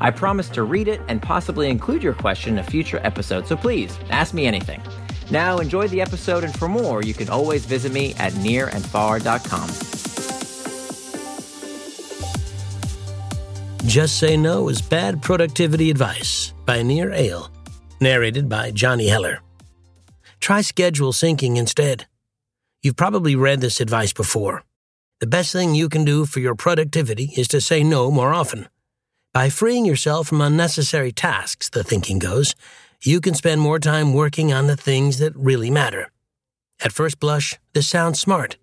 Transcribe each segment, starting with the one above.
I promise to read it and possibly include your question in a future episode, so please ask me anything. Now, enjoy the episode, and for more, you can always visit me at nirandfar.com. Just Say No is Bad Productivity Advice by Nir Eyal, narrated by Johnny Heller. Try schedule syncing instead. You've probably read this advice before. The best thing you can do for your productivity is to say no more often. By freeing yourself from unnecessary tasks, the thinking goes, you can spend more time working on the things that really matter. At first blush, this sounds smart.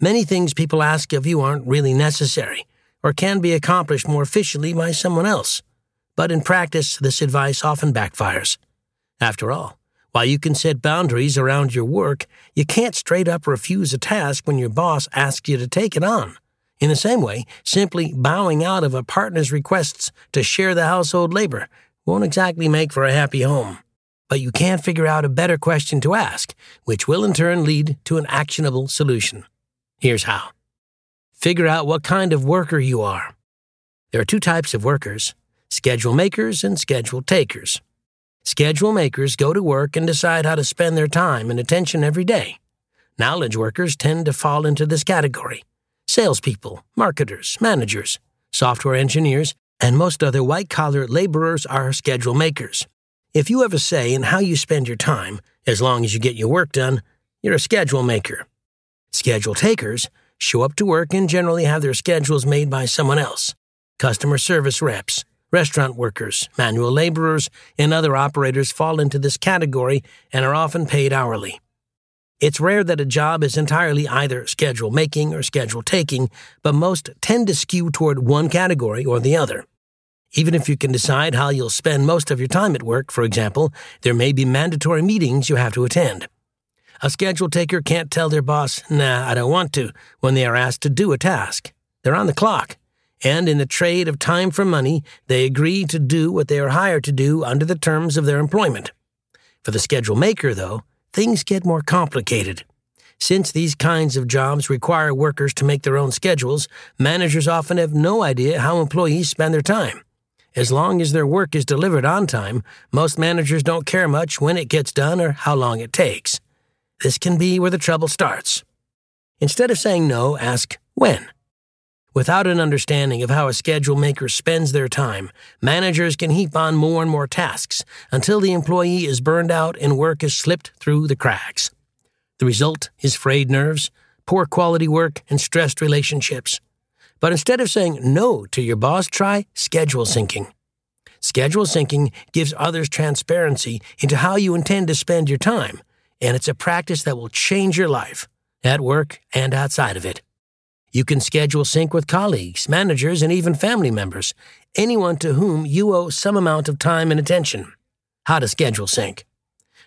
Many things people ask of you aren't really necessary or can be accomplished more efficiently by someone else. But in practice, this advice often backfires. After all, while you can set boundaries around your work, you can't straight up refuse a task when your boss asks you to take it on. In the same way, simply bowing out of a partner's requests to share the household labor won't exactly make for a happy home. But you can't figure out a better question to ask, which will in turn lead to an actionable solution. Here's how figure out what kind of worker you are. There are two types of workers schedule makers and schedule takers. Schedule makers go to work and decide how to spend their time and attention every day. Knowledge workers tend to fall into this category salespeople, marketers, managers, software engineers, and most other white collar laborers are schedule makers. If you have a say in how you spend your time, as long as you get your work done, you're a schedule maker. Schedule takers show up to work and generally have their schedules made by someone else customer service reps, restaurant workers, manual laborers, and other operators fall into this category and are often paid hourly. It's rare that a job is entirely either schedule making or schedule taking, but most tend to skew toward one category or the other. Even if you can decide how you'll spend most of your time at work, for example, there may be mandatory meetings you have to attend. A schedule taker can't tell their boss, nah, I don't want to, when they are asked to do a task. They're on the clock. And in the trade of time for money, they agree to do what they are hired to do under the terms of their employment. For the schedule maker, though, things get more complicated. Since these kinds of jobs require workers to make their own schedules, managers often have no idea how employees spend their time. As long as their work is delivered on time, most managers don't care much when it gets done or how long it takes. This can be where the trouble starts. Instead of saying no, ask when. Without an understanding of how a schedule maker spends their time, managers can heap on more and more tasks until the employee is burned out and work has slipped through the cracks. The result is frayed nerves, poor quality work, and stressed relationships. But instead of saying no to your boss, try schedule syncing. Schedule syncing gives others transparency into how you intend to spend your time, and it's a practice that will change your life, at work and outside of it. You can schedule sync with colleagues, managers, and even family members, anyone to whom you owe some amount of time and attention. How to schedule sync.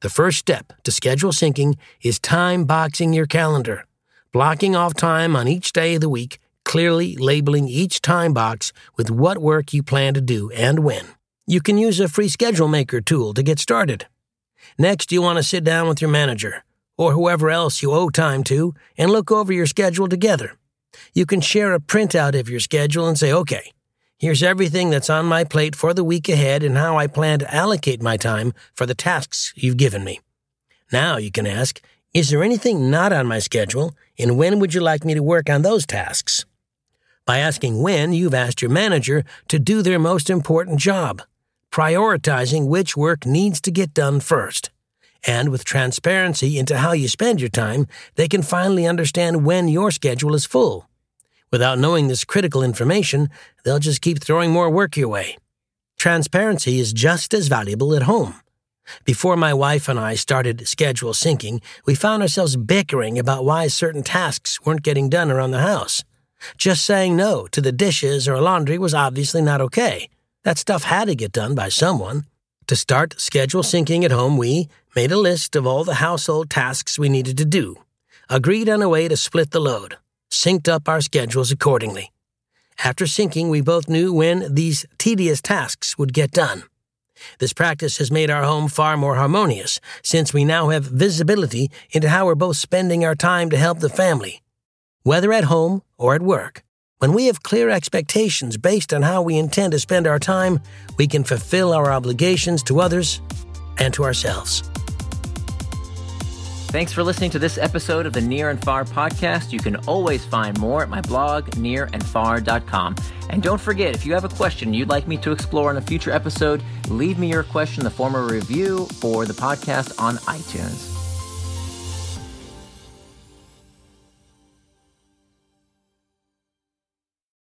The first step to schedule syncing is time boxing your calendar, blocking off time on each day of the week, clearly labeling each time box with what work you plan to do and when. You can use a free schedule maker tool to get started. Next, you want to sit down with your manager, or whoever else you owe time to, and look over your schedule together. You can share a printout of your schedule and say, okay, here's everything that's on my plate for the week ahead and how I plan to allocate my time for the tasks you've given me. Now you can ask, is there anything not on my schedule, and when would you like me to work on those tasks? By asking when, you've asked your manager to do their most important job, prioritizing which work needs to get done first. And with transparency into how you spend your time, they can finally understand when your schedule is full. Without knowing this critical information, they'll just keep throwing more work your way. Transparency is just as valuable at home. Before my wife and I started schedule syncing, we found ourselves bickering about why certain tasks weren't getting done around the house. Just saying no to the dishes or laundry was obviously not okay. That stuff had to get done by someone. To start schedule syncing at home, we made a list of all the household tasks we needed to do, agreed on a way to split the load, synced up our schedules accordingly. After syncing, we both knew when these tedious tasks would get done. This practice has made our home far more harmonious since we now have visibility into how we're both spending our time to help the family, whether at home or at work. When we have clear expectations based on how we intend to spend our time, we can fulfill our obligations to others and to ourselves. Thanks for listening to this episode of the Nir and Far podcast. You can always find more at my blog, nirandfar.com. And don't forget, if you have a question you'd like me to explore in a future episode, leave me your question in the form of a review for the podcast on iTunes.